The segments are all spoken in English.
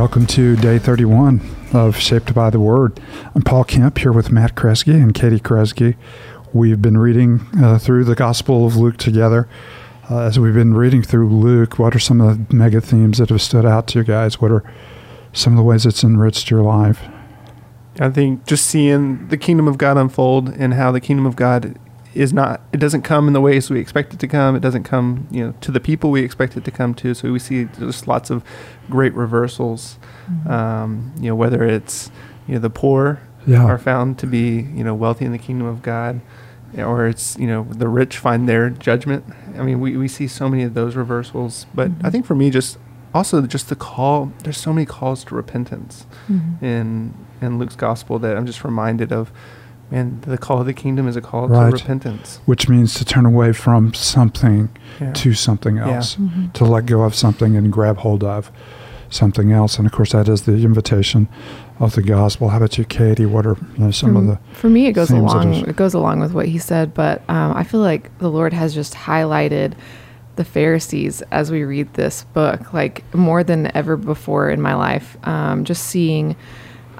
Welcome to day 31 of Shaped by the Word. I'm Paul Kemp here with Matt Kresge and Katie Kresge. We've been reading uh, through the Gospel of Luke together. Uh, as we've been reading through Luke, what are some of the mega themes that have stood out to you guys? What are some of the ways it's enriched your life? I think just seeing the kingdom of God unfold and how the kingdom of God is not it doesn't come in the ways we expect it to come it doesn't come you know to the people we expect it to come to so we see just lots of great reversals mm-hmm. um, you know whether it's you know the poor yeah. are found to be you know wealthy in the kingdom of god or it's you know the rich find their judgment i mean we, we see so many of those reversals but mm-hmm. i think for me just also just the call there's so many calls to repentance mm-hmm. in in luke's gospel that i'm just reminded of and the call of the kingdom is a call right. to repentance, which means to turn away from something yeah. to something else, yeah. mm-hmm. to let go of something and grab hold of something else. And of course, that is the invitation of the gospel. How about you, Katie? What are you know, some for, of the for me? It goes along. It goes along with what he said, but um, I feel like the Lord has just highlighted the Pharisees as we read this book, like more than ever before in my life. Um, just seeing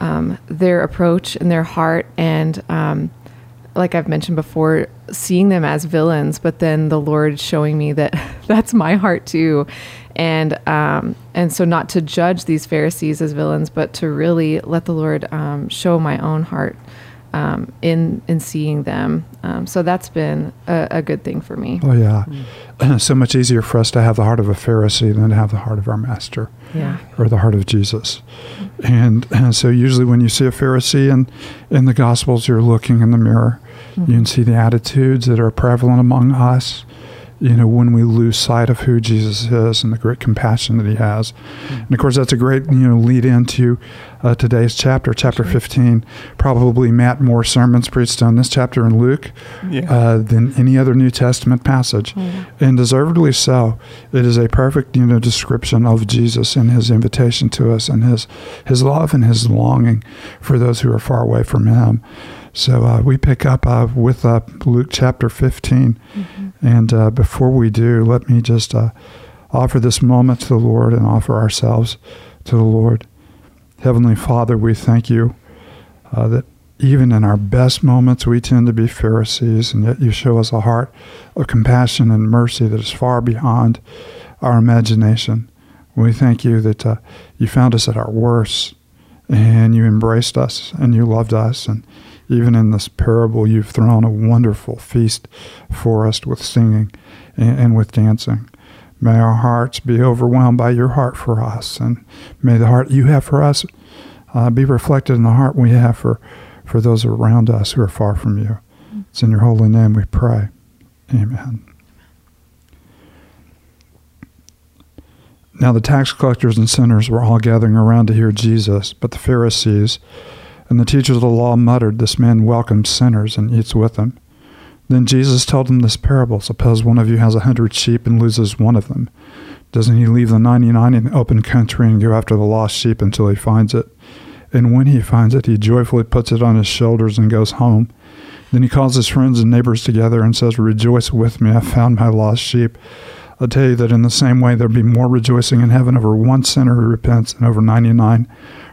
um, their approach and their heart and um, like I've mentioned before, seeing them as villains, but then the Lord showing me that that's my heart too, and um, and so not to judge these Pharisees as villains, but to really let the Lord um, show my own heart um, in in seeing them. Um, so that's been a, a, good thing for me. Oh yeah, mm. so much easier for us to have the heart of a Pharisee than to have the heart of our Master, yeah, or the heart of Jesus. And, and so usually when you see a Pharisee in in the Gospels, you're looking in the mirror. Mm-hmm. You can see the attitudes that are prevalent among us you know, when we lose sight of who Jesus is and the great compassion that he has. Mm-hmm. And of course, that's a great, you know, lead into uh, today's chapter, chapter sure. 15. Probably Matt more sermons preached on this chapter in Luke yeah. uh, than any other New Testament passage. Mm-hmm. And deservedly so. It is a perfect, you know, description of Jesus and his invitation to us and his, his love and his longing for those who are far away from him. So uh, we pick up uh, with uh, Luke chapter 15. Mm-hmm. And uh, before we do, let me just uh, offer this moment to the Lord and offer ourselves to the Lord. Heavenly Father, we thank you uh, that even in our best moments, we tend to be Pharisees, and yet you show us a heart of compassion and mercy that is far beyond our imagination. We thank you that you found us at our worst, and you embraced us, and you loved us, and even in this parable, you've thrown a wonderful feast for us with singing and, and with dancing. May our hearts be overwhelmed by your heart for us, and may the heart you have for us uh, be reflected in the heart we have for, for those around us who are far from you. It's in your holy name we pray. Amen. Now the tax collectors and sinners were all gathering around to hear Jesus, but the Pharisees and the teachers of the law muttered, This man welcomes sinners and eats with them. Then Jesus told them this parable Suppose one of you has a hundred sheep and loses one of them. Doesn't he leave the ninety nine in the open country and go after the lost sheep until he finds it? And when he finds it, he joyfully puts it on his shoulders and goes home. Then he calls his friends and neighbors together and says, Rejoice with me, I found my lost sheep. I'll tell you that in the same way there'll be more rejoicing in heaven over one sinner who repents than over ninety nine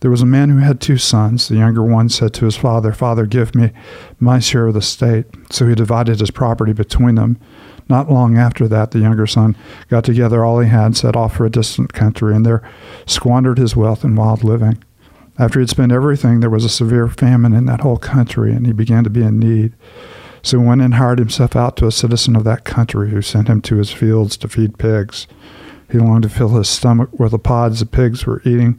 there was a man who had two sons. The younger one said to his father, Father, give me my share of the state. So he divided his property between them. Not long after that, the younger son got together all he had, set off for a distant country, and there squandered his wealth in wild living. After he had spent everything, there was a severe famine in that whole country, and he began to be in need. So he went and hired himself out to a citizen of that country, who sent him to his fields to feed pigs. He longed to fill his stomach with the pods the pigs were eating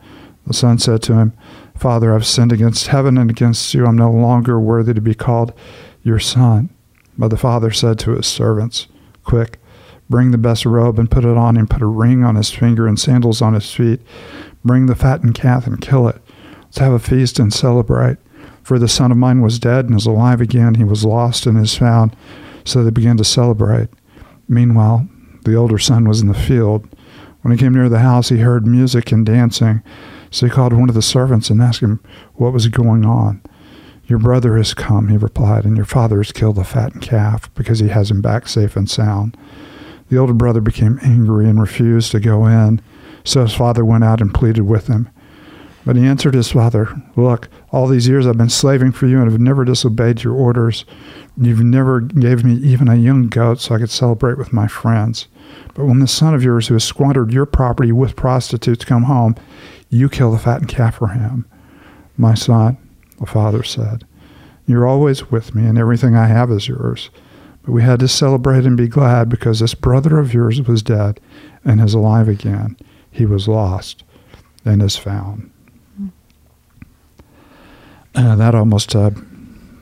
The son said to him, Father, I've sinned against heaven and against you. I'm no longer worthy to be called your son. But the father said to his servants, Quick, bring the best robe and put it on him, put a ring on his finger and sandals on his feet. Bring the fattened calf and kill it. Let's have a feast and celebrate. For the son of mine was dead and is alive again. He was lost and is found. So they began to celebrate. Meanwhile, the older son was in the field. When he came near the house, he heard music and dancing. So he called one of the servants and asked him what was going on. Your brother has come, he replied, and your father has killed the fattened calf because he has him back safe and sound. The older brother became angry and refused to go in. So his father went out and pleaded with him. But he answered his father, Look, all these years I've been slaving for you and have never disobeyed your orders. You've never gave me even a young goat so I could celebrate with my friends. But when the son of yours who has squandered your property with prostitutes come home, you kill the fattened calf for him. My son, the father said, You're always with me, and everything I have is yours. But we had to celebrate and be glad because this brother of yours was dead and is alive again. He was lost and is found. Uh, that almost uh,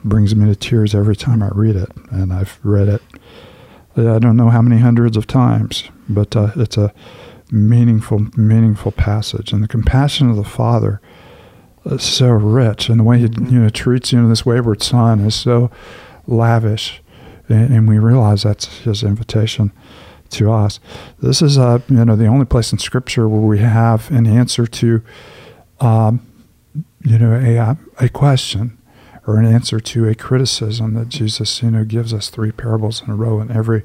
brings me to tears every time I read it, and I've read it. Uh, I don't know how many hundreds of times, but uh, it's a meaningful, meaningful passage, and the compassion of the Father is so rich, and the way he you know treats you know this wayward son is so lavish, and, and we realize that's his invitation to us. This is uh, you know the only place in Scripture where we have an answer to. Um, you know, a, a question or an answer to a criticism that Jesus, you know, gives us three parables in a row, and every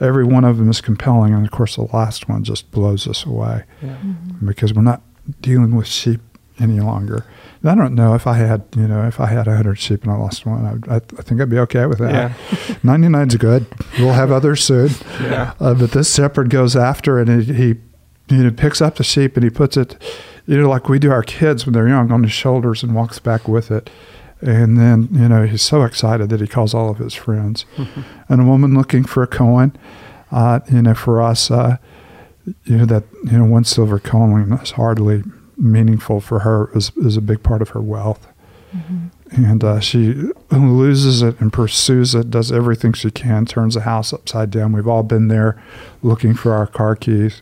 every one of them is compelling, and of course, the last one just blows us away Yeah. Mm-hmm. because we're not dealing with sheep any longer. And I don't know if I had, you know, if I had a hundred sheep and I lost one, I, I, I think I'd be okay with that. Yeah. 99's good. We'll have others soon. Yeah. Uh, but this shepherd goes after it and he, he you know picks up the sheep and he puts it you know like we do our kids when they're young on his shoulders and walks back with it. And then you know he's so excited that he calls all of his friends. And a woman looking for a coin uh, you know for us uh, you know that you know one silver coin is hardly meaningful for her is, is a big part of her wealth and uh, she loses it and pursues it, does everything she can, turns the house upside down. We've all been there looking for our car keys.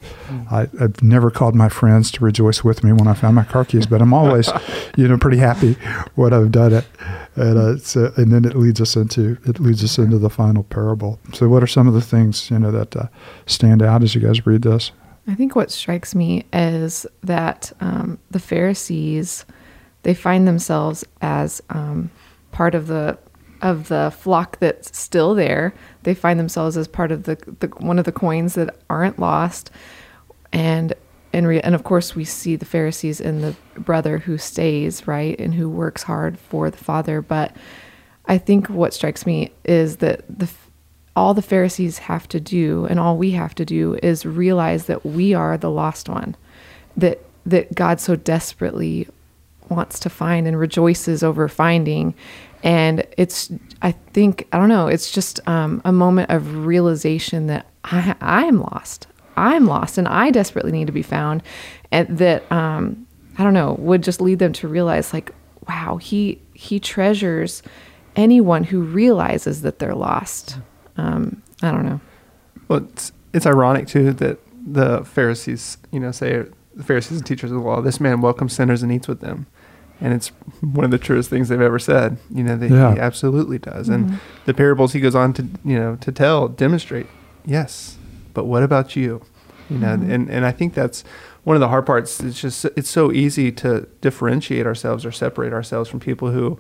I, I've never called my friends to rejoice with me when I found my car keys, but I'm always, you know, pretty happy when I've done it. And uh, so, and then it leads us into it leads us into the final parable. So, what are some of the things you know that uh, stand out as you guys read this? I think what strikes me is that um, the Pharisees they find themselves as um, part of the of the flock that's still there. They find themselves as part of the, the one of the coins that aren't lost, and and re- and of course we see the Pharisees and the brother who stays right and who works hard for the father. But I think what strikes me is that the all the Pharisees have to do and all we have to do is realize that we are the lost one that that God so desperately wants to find and rejoices over finding and it's I think I don't know it's just um, a moment of realization that I I'm lost I'm lost and I desperately need to be found and that um, I don't know would just lead them to realize like wow he he treasures anyone who realizes that they're lost um, I don't know. Well, it's, it's ironic too that the Pharisees, you know, say the Pharisees and teachers of the law, this man welcomes sinners and eats with them. And it's one of the truest things they've ever said, you know, that Yeah. he absolutely does. And mm-hmm. the parables he goes on to, you know, to tell demonstrate, yes, but what about you? You know, mm-hmm. and, and I think that's one of the hard parts. It's just, it's so easy to differentiate ourselves or separate ourselves from people who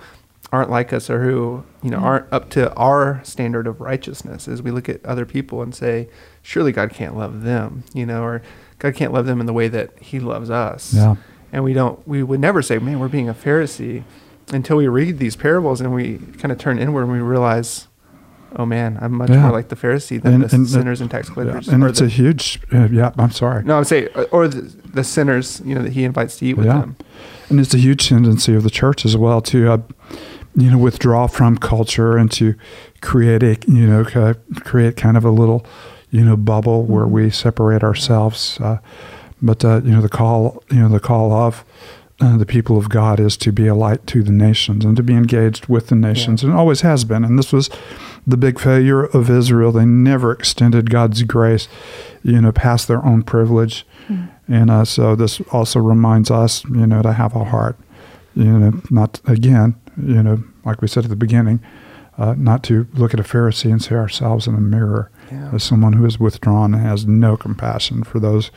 aren't like us or who you know Yeah. aren't up to our standard of righteousness as we look at other people and say surely god can't love them you know or god can't love them in the way that he loves us Yeah. And we don't we would never say man we're being a pharisee until we read these parables and we kind of turn inward and we realize oh man i'm much Yeah. more like the pharisee than And- the and the- sinners and tax Yeah. collectors And it's the- a huge, uh, yeah, I'm sorry. no i would say or the, the sinners you know that he invites to eat with Yeah. them And it's a huge tendency of the church as well to uh, you know, withdraw from culture and to create a, you know, create kind of a little, you know, bubble where we separate ourselves. But uh, you know, the call, you know, the call of uh, the people of God is to be a light to the nations and to be engaged with the nations, and always has been. And this was the big failure of Israel. They never extended God's grace, you know, past their own privilege. And uh, so this also reminds us, you know, to have a heart, you know, not again, you know, like we said at the beginning, uh, not to look at a Pharisee and see ourselves in a mirror Yeah. as someone who is withdrawn and has no compassion for those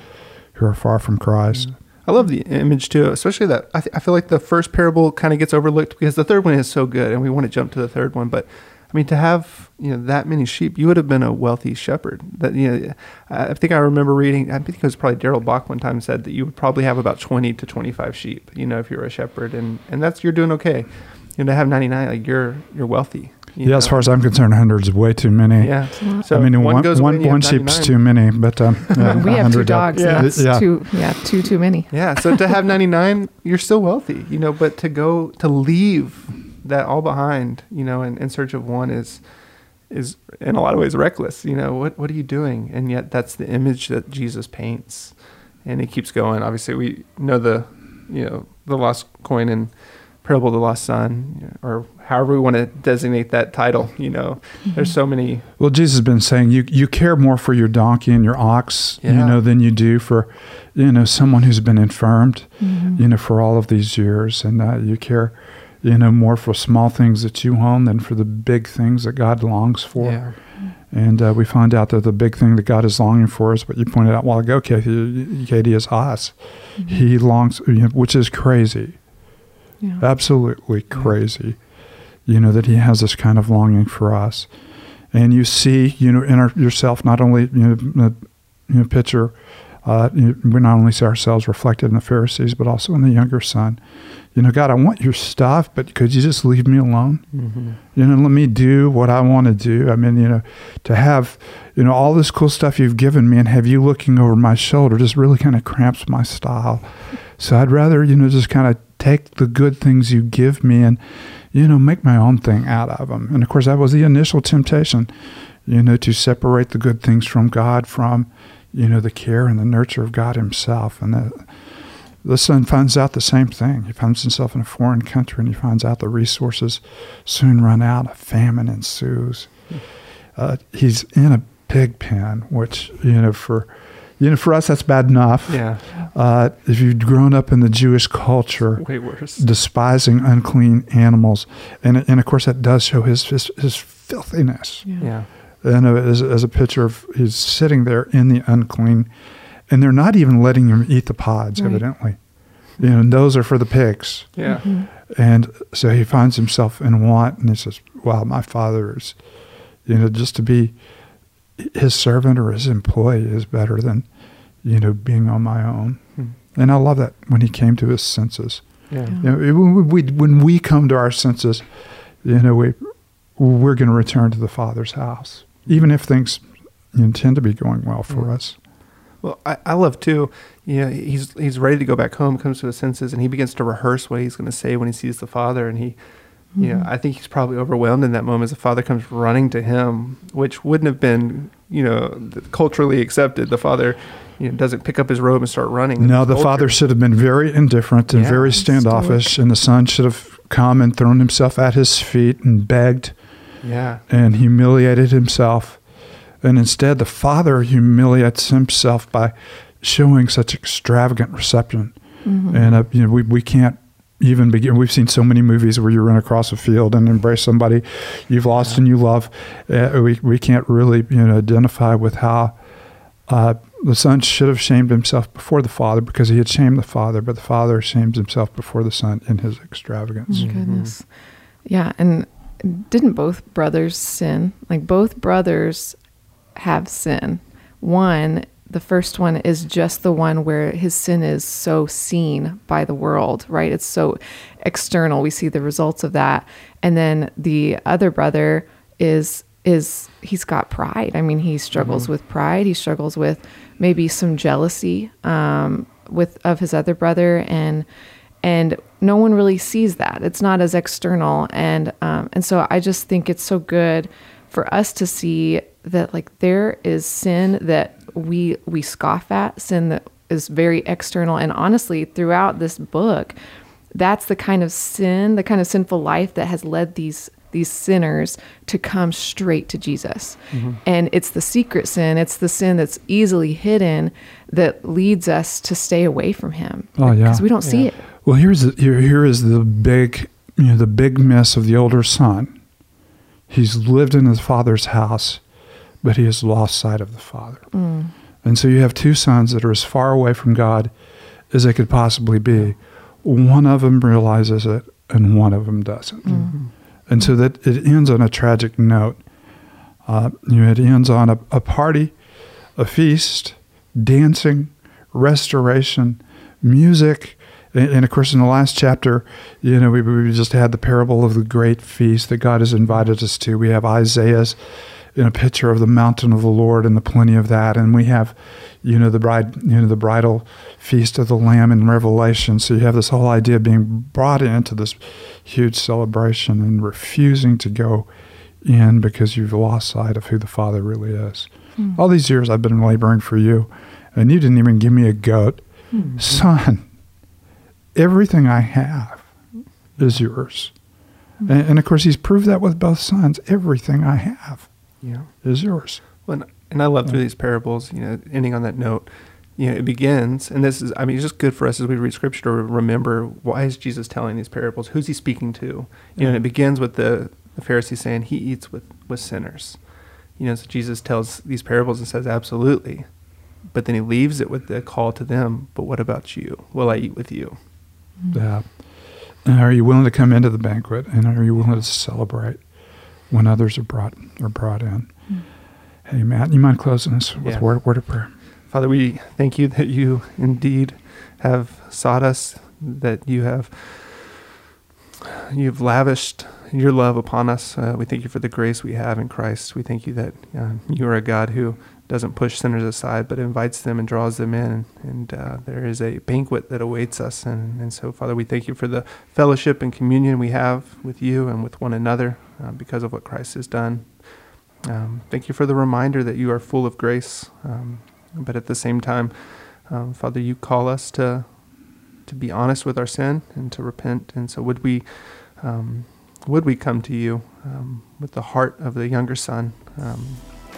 who are far from Christ. Mm. I love the image too, especially that I, th- I feel like the first parable kind of gets overlooked because the third one is so good, and we want to jump to the third one. But I mean, to have you know that many sheep, you would have been a wealthy shepherd. That you know, I think I remember reading. I think it was probably Darrell Bock one time said that you would probably have about twenty to twenty five sheep. You know, if you're a shepherd, and and that's you're doing okay. You know, to have ninety nine, like you're you're wealthy. You Yeah, as far as I'm concerned, hundreds is way too many. yeah. So I mean, one, one, goes away one, and you one have sheep's too many, but um, yeah, we have two dogs, Yeah. that's Yeah. two, yeah, two too many. Yeah, so to have 99, you're still wealthy, you know, but to go to leave that all behind, you know, in, in search of one is is in a lot of ways reckless, you know. What what are you doing? And yet that's the image that Jesus paints. And he keeps going. Obviously, we know the, you know, the lost coin and parable of the lost son or however we want to designate that title, you know. There's so many Well, Jesus has been saying you you care more for your donkey and your ox, you know, than you do for, you know, someone who's been infirmed, Mm-hmm. you know, for all of these years, and uh, you care, you know, more for small things that you own than for the big things that God longs for. yeah. And uh, we find out that the big thing that God is longing for is what you pointed out a while ago, Katie, Katie is us. He longs, you know, which is crazy, Yeah. absolutely crazy. You know that He has this kind of longing for us, and you see, you know, in our, yourself not only you know, the you know, picture. Uh, you we not only see ourselves reflected in the Pharisees, but also in the younger son. You know, God, I want your stuff, but could you just leave me alone? Mm-hmm. you know let me do what i want to do i mean you know to have you know all this cool stuff you've given me and have you looking over my shoulder just really kind of cramps my style so i'd rather you know just kind of take the good things you give me and you know make my own thing out of them and of course that was the initial temptation you know to separate the good things from god from you know the care and the nurture of god himself and that the son finds out the same thing. He finds himself in a foreign country and he finds out the resources soon run out, a famine ensues. Uh, he's in a pig pen, which, you know, for you know, for us that's bad enough. Yeah. Uh, if you've grown up in the Jewish culture, Way worse. despising unclean animals, and and of course that does show his his, his filthiness. Yeah. And uh, as, as a picture of he's sitting there in the unclean, and they're not even letting him eat the pods, Right. evidently. You know, and those are for the pigs. Yeah. Mm-hmm. And so he finds himself in want, and he says, "Wow, my father is, you know, just to be his servant or his employee is better than, you know, being on my own." Hmm. And I love that when he came to his senses. Yeah. Yeah. You know, when we when we come to our senses, you know, we we're going to return to the Father's house, even if things intend to be going well for Yeah. us. Well, I, I love too. You know, he's he's ready to go back home, comes to his senses, and he begins to rehearse what he's going to say when he sees the father. And he, you know, Mhm. I think he's probably overwhelmed in that moment as the father comes running to him, which wouldn't have been, you know, culturally accepted. The father, you know, doesn't pick up his robe and start running. No, the culture. father should have been very indifferent and Yeah. very standoffish, and the son should have come and thrown himself at his feet and begged Yeah. and humiliated himself. And instead, the father humiliates himself by showing such extravagant reception. Mhm. And uh, you know, we we can't even begin. We've seen so many movies where you run across a field and embrace somebody you've lost and you love. Uh, we we can't really you know identify with how uh, the son should have shamed himself before the father because he had shamed the father, but the father shames himself before the son in his extravagance. Oh, Mhm. Yeah, and didn't both brothers sin? Like both brothers have sin. One, the first one is just the one where his sin is so seen by the world, right? It's so external. We see the results of that. And then the other brother is is he's got pride. I mean, he struggles with pride. He struggles with maybe some jealousy um, with of his other brother and and no one really sees that. It's not as external, and um, and so I just think it's so good for us to see that like there is sin that we we scoff at, sin that is very external, and honestly, throughout this book, that's the kind of sin, the kind of sinful life that has led these these sinners to come straight to Jesus. Mm-hmm. And it's the secret sin, it's the sin that's easily hidden that leads us to stay away from him. Oh yeah. Because we don't yeah. see it. Well, here's the, here, here is the big, you know, the big miss of the older son. He's lived in his father's house, but he has lost sight of the father. Mm. And so you have two sons that are as far away from God as they could possibly be. One of them realizes it, and one of them doesn't. Mm-hmm. And so that it ends on a tragic note. Uh, you know, it ends on a, a party, a feast, dancing, restoration, music, and, and, of course, in the last chapter, you know, we, we just had the parable of the great feast that God has invited us to. We have Isaiah's in a picture of the mountain of the Lord and the plenty of that, and we have, you know, the bride, you know, the bridal feast of the Lamb in Revelation. So you have this whole idea of being brought into this huge celebration and refusing to go in because you've lost sight of who the Father really is. Mm. All these years I've been laboring for you, and you didn't even give me a goat, mm. son. Everything I have is yours. Mm. And, and of course, he's proved that with both sons. Everything I have yeah. is yours. Well, and I love through these parables, you know, ending on that note, you know, it begins, and this is, I mean, it's just good for us as we read scripture to remember why is Jesus telling these parables? Who's he speaking to? You yeah. know, and it begins with the, the Pharisee saying he eats with, with sinners. You know, so Jesus tells these parables and says, absolutely. But then he leaves it with the call to them, but what about you? Will I eat with you? Yeah. And are you willing to come into the banquet? And are you willing to celebrate? When others are brought are brought in. Mm. Hey, Matt, you mind closing us with yeah. word, word of prayer? Father, we thank you that you indeed have sought us, that you have you've lavished your love upon us. Uh, we thank you for the grace we have in Christ. We thank you that uh, you are a God who doesn't push sinners aside, but invites them and draws them in. And uh, there is a banquet that awaits us. And, and so, Father, we thank you for the fellowship and communion we have with you and with one another uh, because of what Christ has done. Um, thank you for the reminder that you are full of grace. Um, but at the same time, um, Father, you call us to to be honest with our sin and to repent. And so, would we um, would we come to you um, with the heart of the younger son?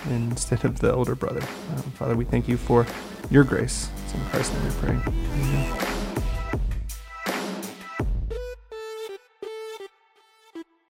Instead of the older brother. Um, Father, we thank you for your grace. It's in Christ's name we pray. Amen.